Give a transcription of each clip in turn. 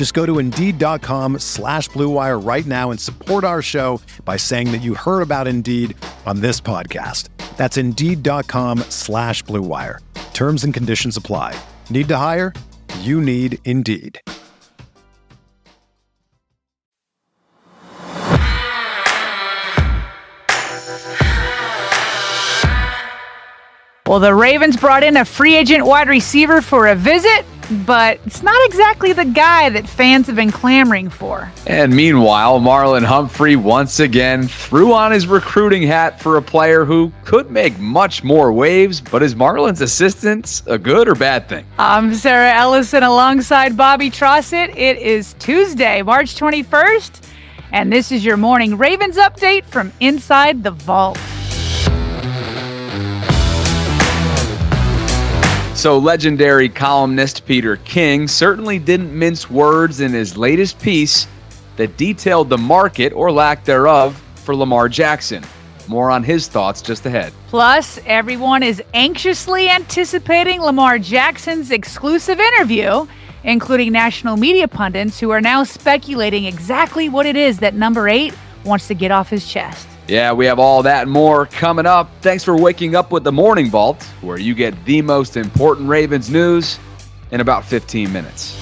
Just go to Indeed.com slash BlueWire right now and support our show by saying that you heard about Indeed on this podcast. That's Indeed.com slash BlueWire. Terms and conditions apply. Need to hire? You need Indeed. Well, the Ravens brought in a free agent wide receiver for a visit, but it's not exactly the guy that fans have been clamoring for. And meanwhile, Marlon Humphrey once again threw on his recruiting hat for a player who could make much more waves, but is Marlon's assistance a good or bad thing? I'm Sarah Ellison alongside Bobby Trossett. It is Tuesday, March 21st, and this is your morning Ravens update from inside the vault. So, legendary columnist Peter King certainly didn't mince words in his latest piece that detailed the market or lack thereof for Lamar Jackson. More on his thoughts just ahead. Plus, everyone is anxiously anticipating Lamar Jackson's exclusive interview, including national media pundits who are now speculating exactly what it is that number eight wants to get off his chest. Yeah, we have all that and more coming up. Thanks for waking up with the Morning Vault, where you get the most important Ravens news in about 15 minutes.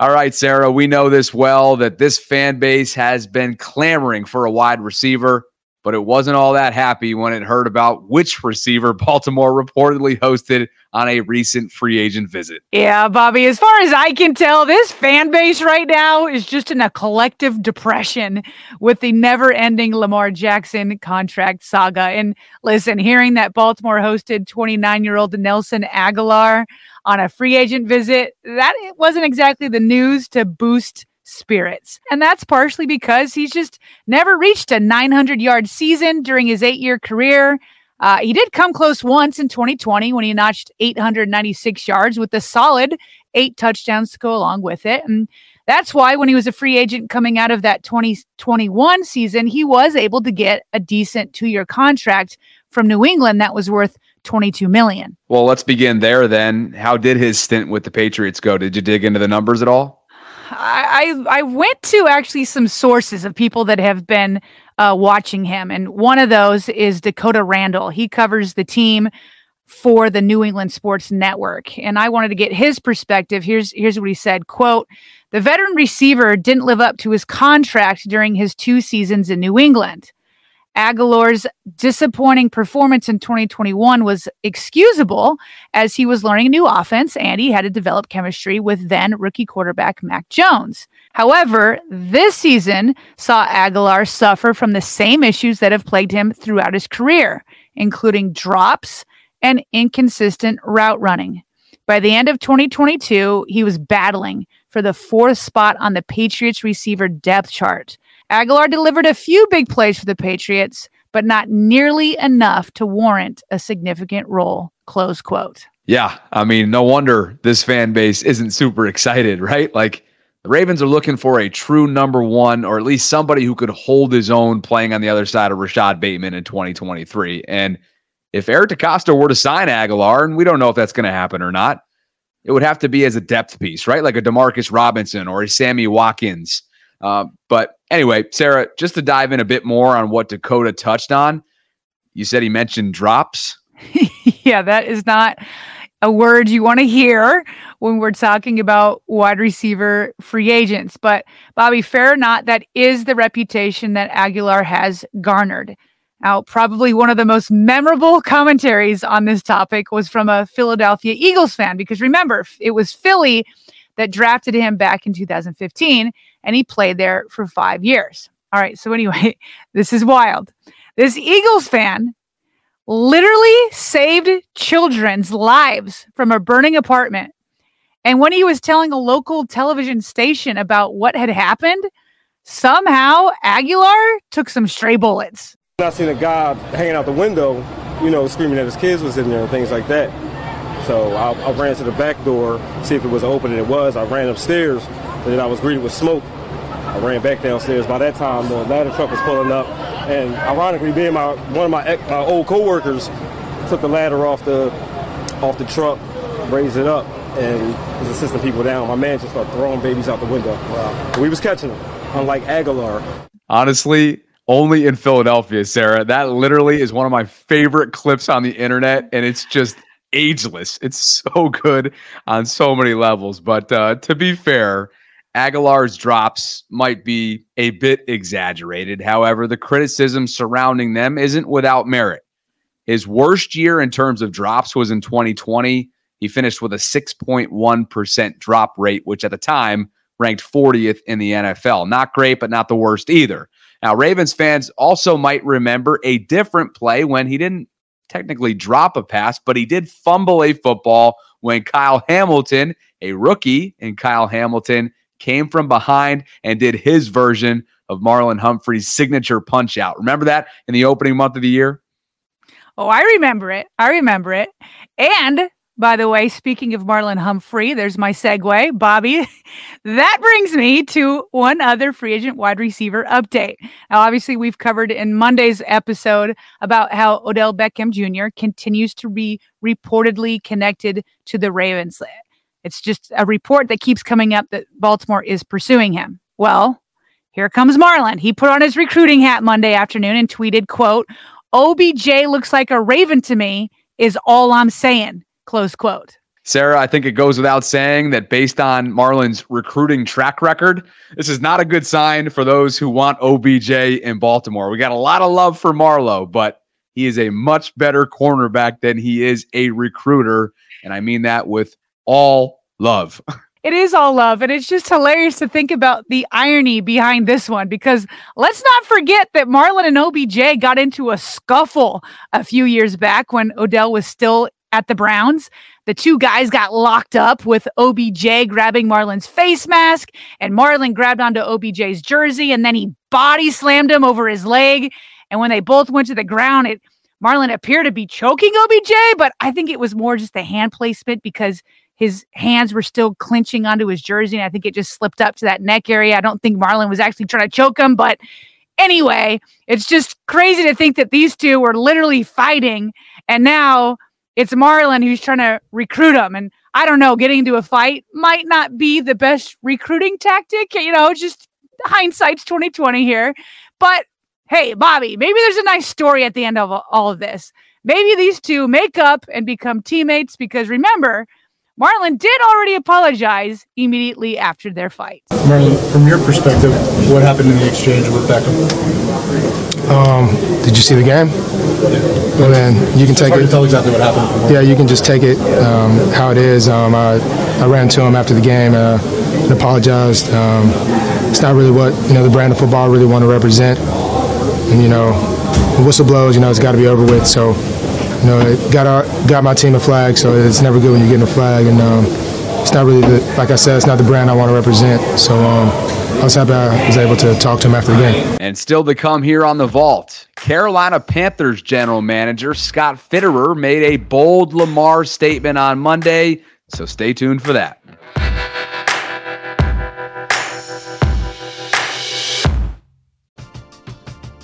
All right, Sarah, we know this well that this fan base has been clamoring for a wide receiver, but it wasn't all that happy when it heard about which receiver Baltimore reportedly hosted on a recent free agent visit. Yeah, Bobby, as far as I can tell, this fan base right now is just in a collective depression with the never ending Lamar Jackson contract saga. And listen, hearing that Baltimore hosted 29 year old Nelson Agholor on a free agent visit, that wasn't exactly the news to boost spirits. And that's partially because he's just never reached a 900 yard season during his eight year career. Uh, he did come close once in 2020 when he notched 896 yards with a solid eight touchdowns to go along with it. And that's why when he was a free agent coming out of that 2021 season, he was able to get a decent two year contract from New England that was worth 22 million. Well, let's begin there then. How did his stint with the Patriots go? Did you dig into the numbers at all? I, I, I went to actually some sources of people that have been uh, watching him. And one of those is Dakota Randall. He covers the team for the New England Sports Network. And I wanted to get his perspective. Here's here's what he said, quote, "The veteran receiver didn't live up to his contract during his two seasons in New England. Agholor's disappointing performance in 2021 was excusable as he was learning a new offense and he had to develop chemistry with then rookie quarterback Mac Jones. However, this season saw Agholor suffer from the same issues that have plagued him throughout his career, including drops and inconsistent route running. By the end of 2022, he was battling for the fourth spot on the Patriots receiver depth chart. Agholor delivered a few big plays for the Patriots, but not nearly enough to warrant a significant role. Close quote. Yeah. I mean, no wonder this fan base isn't super excited, right? Like the Ravens are looking for a true number one, or at least somebody who could hold his own playing on the other side of Rashod Bateman in 2023. And if Eric DeCosta were to sign Agholor, and we don't know if that's going to happen or not, it would have to be as a depth piece, right? Like a Demarcus Robinson or a Sammy Watkins. Uh, but anyway, Sarah, just to dive in a bit more on what Dakota touched on, you said he mentioned drops. yeah, that is not a word you want to hear when we're talking about wide receiver free agents. But Bobby, fair or not, that is the reputation that Agholor has garnered. Now, probably one of the most memorable commentaries on this topic was from a Philadelphia Eagles fan, because remember, it was Philly that drafted him back in 2015, and he played there for five years. All right, so anyway, this is wild. This Eagles fan literally saved children's lives from a burning apartment. And when he was telling a local television station about what had happened, somehow Agholor took some stray bullets. I seen a guy hanging out the window, you know, screaming that his kids was in there and things like that. So I, I ran to the back door, see if it was open, and it was. I ran upstairs, and then I was greeted with smoke. I ran back downstairs. By that time, the ladder truck was pulling up, and ironically, being my one of my, my old coworkers took the ladder off the off the truck, raised it up, and was assisting people down. My man just started throwing babies out the window. Wow. We was catching them, unlike Agholor. Honestly, only in Philadelphia, Sarah. That literally is one of my favorite clips on the internet, and it's just ageless. It's so good on so many levels. But uh, to be fair, Agholor's drops might be a bit exaggerated. However, the criticism surrounding them isn't without merit. His worst year in terms of drops was in 2020. He finished with a 6.1% drop rate, which at the time ranked 40th in the NFL. Not great, but not the worst either. Now, Ravens fans also might remember a different play when he didn't technically drop a pass, but he did fumble a football when Kyle Hamilton, a rookie in Kyle Hamilton, came from behind and did his version of Marlon Humphrey's signature punch out. Remember that in the opening month of the year? Oh, I remember it. I remember it. And by the way, speaking of Marlon Humphrey, there's my segue, Bobby. that brings me to one other free agent wide receiver update. Now, obviously, we've covered in Monday's episode about how Odell Beckham Jr. continues to be reportedly connected to the Ravens. It's just a report that keeps coming up that Baltimore is pursuing him. Well, here comes Marlon. He put on his recruiting hat Monday afternoon and tweeted, quote, OBJ looks like a Raven to me is all I'm saying. Close quote. Sarah, I think it goes without saying that based on Marlon's recruiting track record, this is not a good sign for those who want OBJ in Baltimore. We got a lot of love for Marlo, but he is a much better cornerback than he is a recruiter. And I mean that with all love. It is all love. And it's just hilarious to think about the irony behind this one because let's not forget that Marlon and OBJ got into a scuffle a few years back when Odell was still at the Browns. The two guys got locked up with OBJ grabbing Marlon's face mask, and Marlon grabbed onto OBJ's jersey, and then he body slammed him over his leg. And when they both went to the ground, it Marlon appeared to be choking OBJ, but I think it was more just a hand placement because his hands were still clinching onto his jersey, and I think it just slipped up to that neck area. I don't think Marlon was actually trying to choke him, but anyway, it's just crazy to think that these two were literally fighting, and now it's Marlon who's trying to recruit him. And I don't know, getting into a fight might not be the best recruiting tactic. You know, just hindsight's 2020 here. But hey, Bobby, maybe there's a nice story at the end of all of this. Maybe these two make up and become teammates because remember, Marlon did already apologize immediately after their fight. Marlon, from your perspective, what happened in the exchange with Beckham? Um, did you see the game? Well, then you can take it. tell exactly what happened. Yeah, you can just take it um, how it is. Um, I, I ran to him after the game uh, and apologized. Um, it's not really what you know the brand of football I really want to represent. And you know, the whistle blows. You know, it's got to be over with. So, you know, it got our got my team a flag. So it's never good when you're getting a flag. And um, it's not really the like I said, it's not the brand I want to represent. So. Um, I was happy I was able to talk to him after the game. And still to come here on the vault, Carolina Panthers general manager Scott Fitterer made a bold Lamar statement on Monday, so stay tuned for that.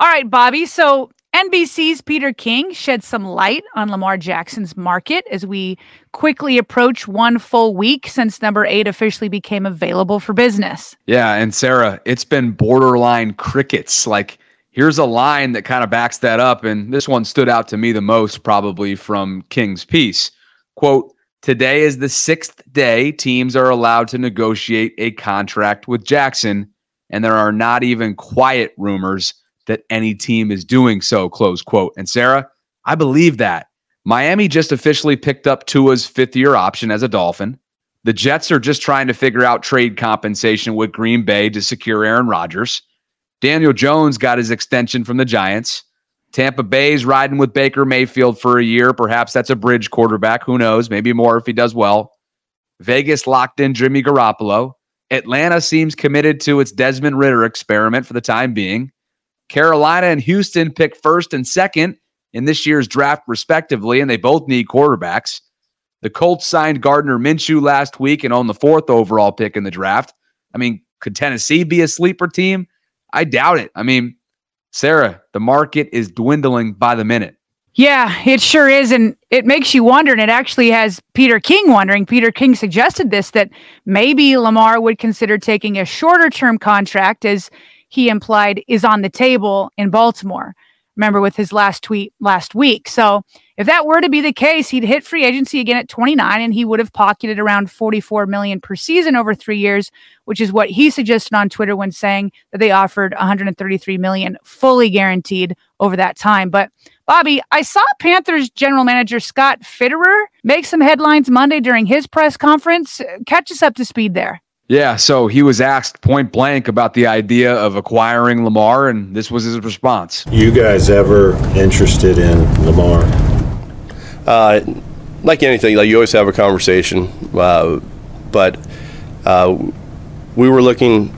All right, Bobby. So NBC's Peter King shed some light on Lamar Jackson's market as we quickly approach one full week since number eight officially became available for business. Yeah. And Sarah, it's been borderline crickets. Like, here's a line that kind of backs that up. And this one stood out to me the most, probably from King's piece. Quote, Today is the sixth day teams are allowed to negotiate a contract with Jackson, and there are not even quiet rumors that any team is doing so, close quote. And Sarah, I believe that. Miami just officially picked up Tua's fifth year option as a Dolphin. The Jets are just trying to figure out trade compensation with Green Bay to secure Aaron Rodgers. Daniel Jones got his extension from the Giants. Tampa Bay's riding with Baker Mayfield for a year. Perhaps that's a bridge quarterback. Who knows? Maybe more if he does well. Vegas locked in Jimmy Garoppolo. Atlanta seems committed to its Desmond Ridder experiment for the time being. Carolina and Houston pick first and second in this year's draft, respectively, and they both need quarterbacks. The Colts signed Gardner Minshew last week and own the fourth overall pick in the draft. I mean, could Tennessee be a sleeper team? I doubt it. I mean, Sarah, the market is dwindling by the minute. Yeah, it sure is. And it makes you wonder. And it actually has Peter King wondering. Peter King suggested this that maybe Lamar would consider taking a shorter term contract as he implied is on the table in Baltimore. Remember with his last tweet last week. So if that were to be the case, he'd hit free agency again at 29 and he would have pocketed around 44 million per season over 3 years, which is what he suggested on Twitter when saying that they offered 133 million fully guaranteed over that time. But Bobby, I saw Panthers general manager Scott Fitterer make some headlines Monday during his press conference. Catch us up to speed there. Yeah, so he was asked point blank about the idea of acquiring Lamar, and this was his response. You guys ever interested in Lamar? Uh, like anything, like you always have a conversation, uh, but uh, we were looking.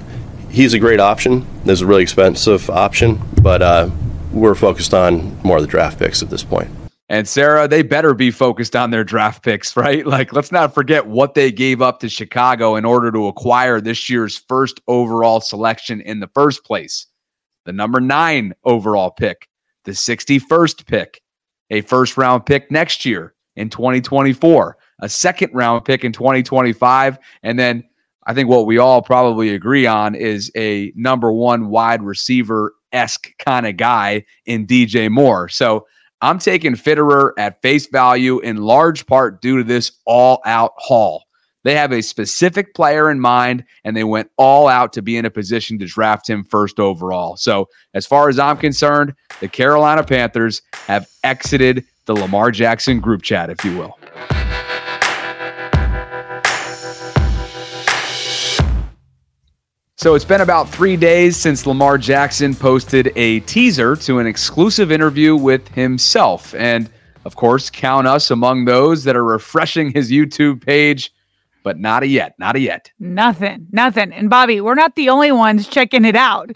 He's a great option. There's a really expensive option, but uh, we're focused on more of the draft picks at this point. And Sarah, they better be focused on their draft picks, right? Like, let's not forget what they gave up to Chicago in order to acquire this year's first overall selection in the first place. The number nine overall pick, the 61st pick, a first round pick next year in 2024, a second round pick in 2025. And then I think what we all probably agree on is a number one wide receiver esque kind of guy in DJ Moore. So, I'm taking Fitterer at face value in large part due to this all out haul. They have a specific player in mind and they went all out to be in a position to draft him first overall. So, as far as I'm concerned, the Carolina Panthers have exited the Lamar Jackson group chat, if you will. So it's been about three days since Lamar Jackson posted a teaser to an exclusive interview with himself. And of course, count us among those that are refreshing his YouTube page, but not a yet, not a yet. Nothing, nothing. And Bobby, we're not the only ones checking it out.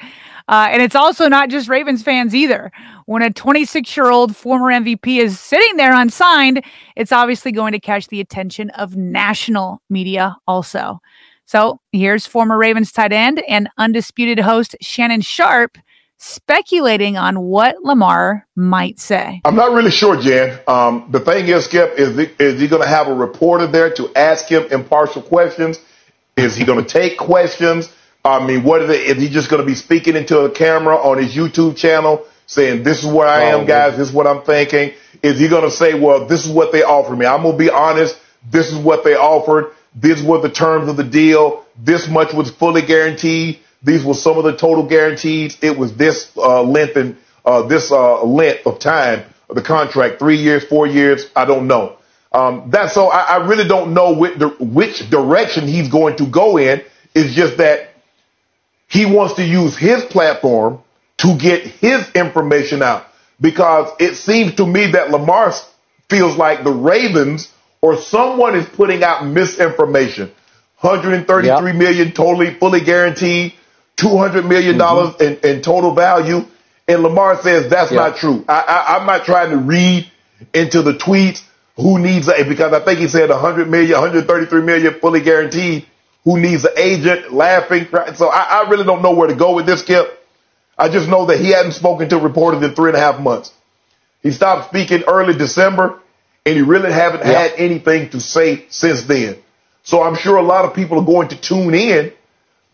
Uh, and it's also not just Ravens fans either. When a 26 year old former MVP is sitting there unsigned, it's obviously going to catch the attention of national media also. So here's former Ravens tight end and undisputed host Shannon Sharpe speculating on what Lamar might say. I'm not really sure, Jan. Um, the thing is, Skip, is, the, is he going to have a reporter there to ask him impartial questions? Is he going to take questions? I mean, what is it? Is he just going to be speaking into a camera on his YouTube channel saying, this is where I am, oh, guys. This is what I'm thinking. Is he going to say, well, this is what they offered me? I'm going to be honest. This is what they offered. These were the terms of the deal. This much was fully guaranteed. These were some of the total guarantees. It was this uh, length and uh, this uh, length of time of the contract, three years, four years. I don't know. Um, that so I, I, really don't know which, which direction he's going to go in. It's just that he wants to use his platform to get his information out because it seems to me that Lamar feels like the Ravens or someone is putting out misinformation. 133 yep. million totally fully guaranteed. $200 million mm-hmm. in, in, total value. And Lamar says that's yeah. not true. I, am not trying to read into the tweets who needs a, because I think he said 100 million, 133 million fully guaranteed. Who needs an agent laughing? So I, I really don't know where to go with this, Kip. I just know that he hadn't spoken to reporters in three and a half months. He stopped speaking early December and he really haven't had anything to say since then. So I'm sure a lot of people are going to tune in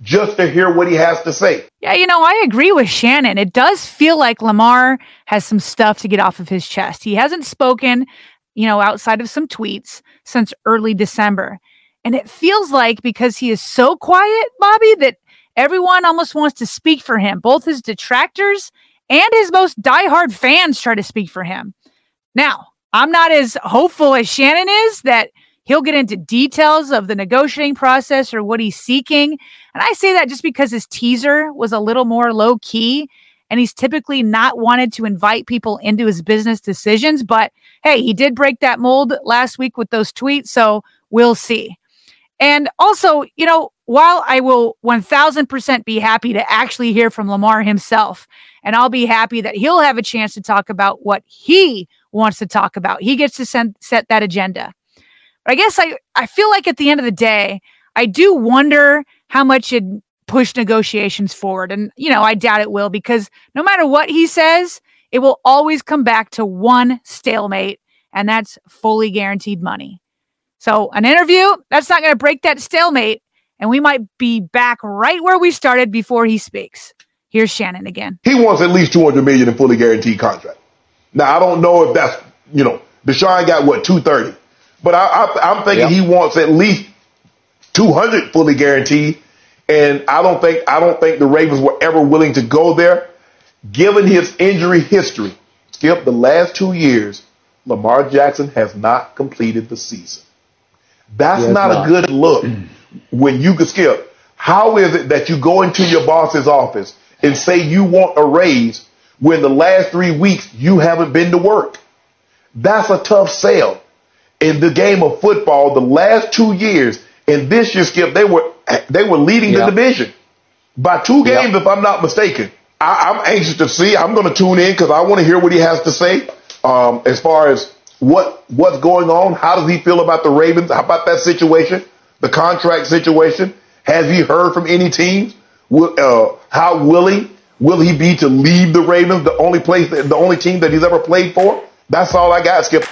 just to hear what he has to say. Yeah, you know, I agree with Shannon. It does feel like Lamar has some stuff to get off of his chest. He hasn't spoken, you know, outside of some tweets since early December. And it feels like because he is so quiet, Bobby, that everyone almost wants to speak for him. Both his detractors and his most diehard fans try to speak for him. Now, I'm not as hopeful as Shannon is that He'll get into details of the negotiating process or what he's seeking. And I say that just because his teaser was a little more low key and he's typically not wanted to invite people into his business decisions. But hey, he did break that mold last week with those tweets. So we'll see. And also, you know, while I will 1000% be happy to actually hear from Lamar himself, and I'll be happy that he'll have a chance to talk about what he wants to talk about, he gets to send, set that agenda. But I guess I, I feel like at the end of the day, I do wonder how much it push negotiations forward. And, you know, I doubt it will because no matter what he says, it will always come back to one stalemate, and that's fully guaranteed money. So, an interview, that's not going to break that stalemate. And we might be back right where we started before he speaks. Here's Shannon again. He wants at least 200 million in fully guaranteed contract. Now, I don't know if that's, you know, Deshaun got what, 230. But I, am thinking yep. he wants at least 200 fully guaranteed. And I don't think I don't think the Ravens were ever willing to go there, given his injury history. Skip the last two years, Lamar Jackson has not completed the season. That's yes, not, not, a good look when you can skip. How is it that you go into your boss's office and say you want a raise when the last three weeks you haven't been to work? That's a tough sell in the game of football the last two years. And this year, Skip, they were they were leading the division by two games, if I'm not mistaken. I, am anxious to see. I'm going to tune in because I want to hear what he has to say um, as far as what what's going on. How does he feel about the Ravens? How about that situation, the contract situation? Has he heard from any teams? Will, uh, how willing will he be to leave the Ravens, the only place, that, the only team that he's ever played for? That's all I got, Skip.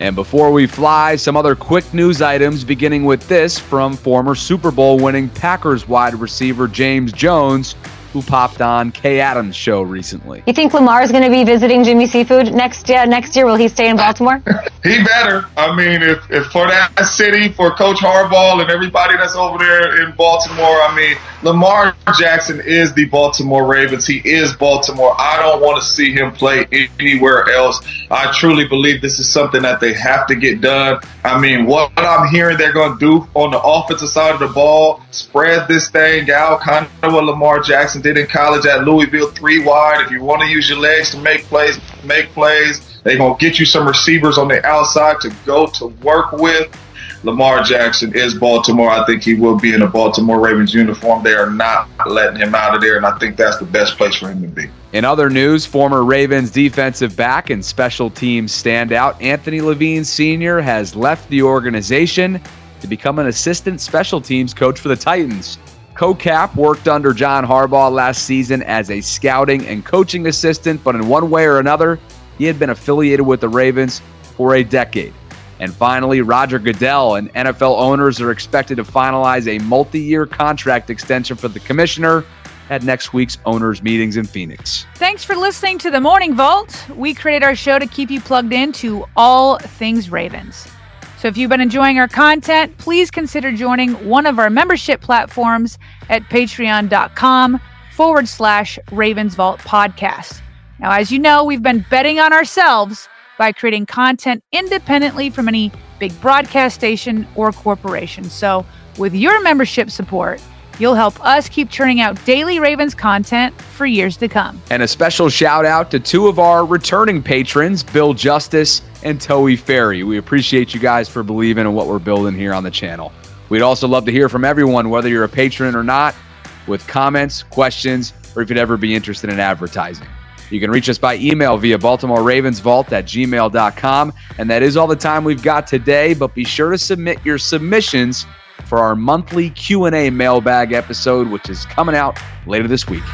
And before we fly, some other quick news items, beginning with this from former Super Bowl winning Packers wide receiver James Jones, who popped on Kay Adams' show recently. You think Lamar is going to be visiting Jimmy Seafood next uh, next year? Will he stay in Baltimore? he better. I mean, if, if for that city, for Coach Harbaugh and everybody that's over there in Baltimore, I mean, Lamar Jackson is the Baltimore Ravens. He is Baltimore. I don't want to see him play anywhere else. I truly believe this is something that they have to get done. I mean, what I'm hearing they're going to do on the offensive side of the ball, spread this thing out, kind of what Lamar Jackson did in college at Louisville, three wide. If you want to use your legs to make plays, make plays. They're going to get you some receivers on the outside to go to work with. Lamar Jackson is Baltimore. I think he will be in a Baltimore Ravens uniform. They are not letting him out of there, and I think that's the best place for him to be. In other news, former Ravens defensive back and special teams standout Anthony Levine Sr. has left the organization to become an assistant special teams coach for the Titans. CoCap worked under John Harbaugh last season as a scouting and coaching assistant, but in one way or another, he had been affiliated with the Ravens for a decade. And finally, Roger Goodell and NFL owners are expected to finalize a multi year contract extension for the commissioner at next week's owners' meetings in Phoenix. Thanks for listening to the Morning Vault. We created our show to keep you plugged in to all things Ravens. So if you've been enjoying our content, please consider joining one of our membership platforms at patreon.com forward slash Ravens Vault podcast. Now, as you know, we've been betting on ourselves by creating content independently from any big broadcast station or corporation. So with your membership support, You'll help us keep churning out daily Ravens content for years to come. And a special shout out to two of our returning patrons, Bill Justice and Toey Ferry. We appreciate you guys for believing in what we're building here on the channel. We'd also love to hear from everyone, whether you're a patron or not, with comments, questions, or if you'd ever be interested in advertising. You can reach us by email via Baltimore Ravens Vault at gmail.com. And that is all the time we've got today, but be sure to submit your submissions for our monthly Q&A mailbag episode which is coming out later this week.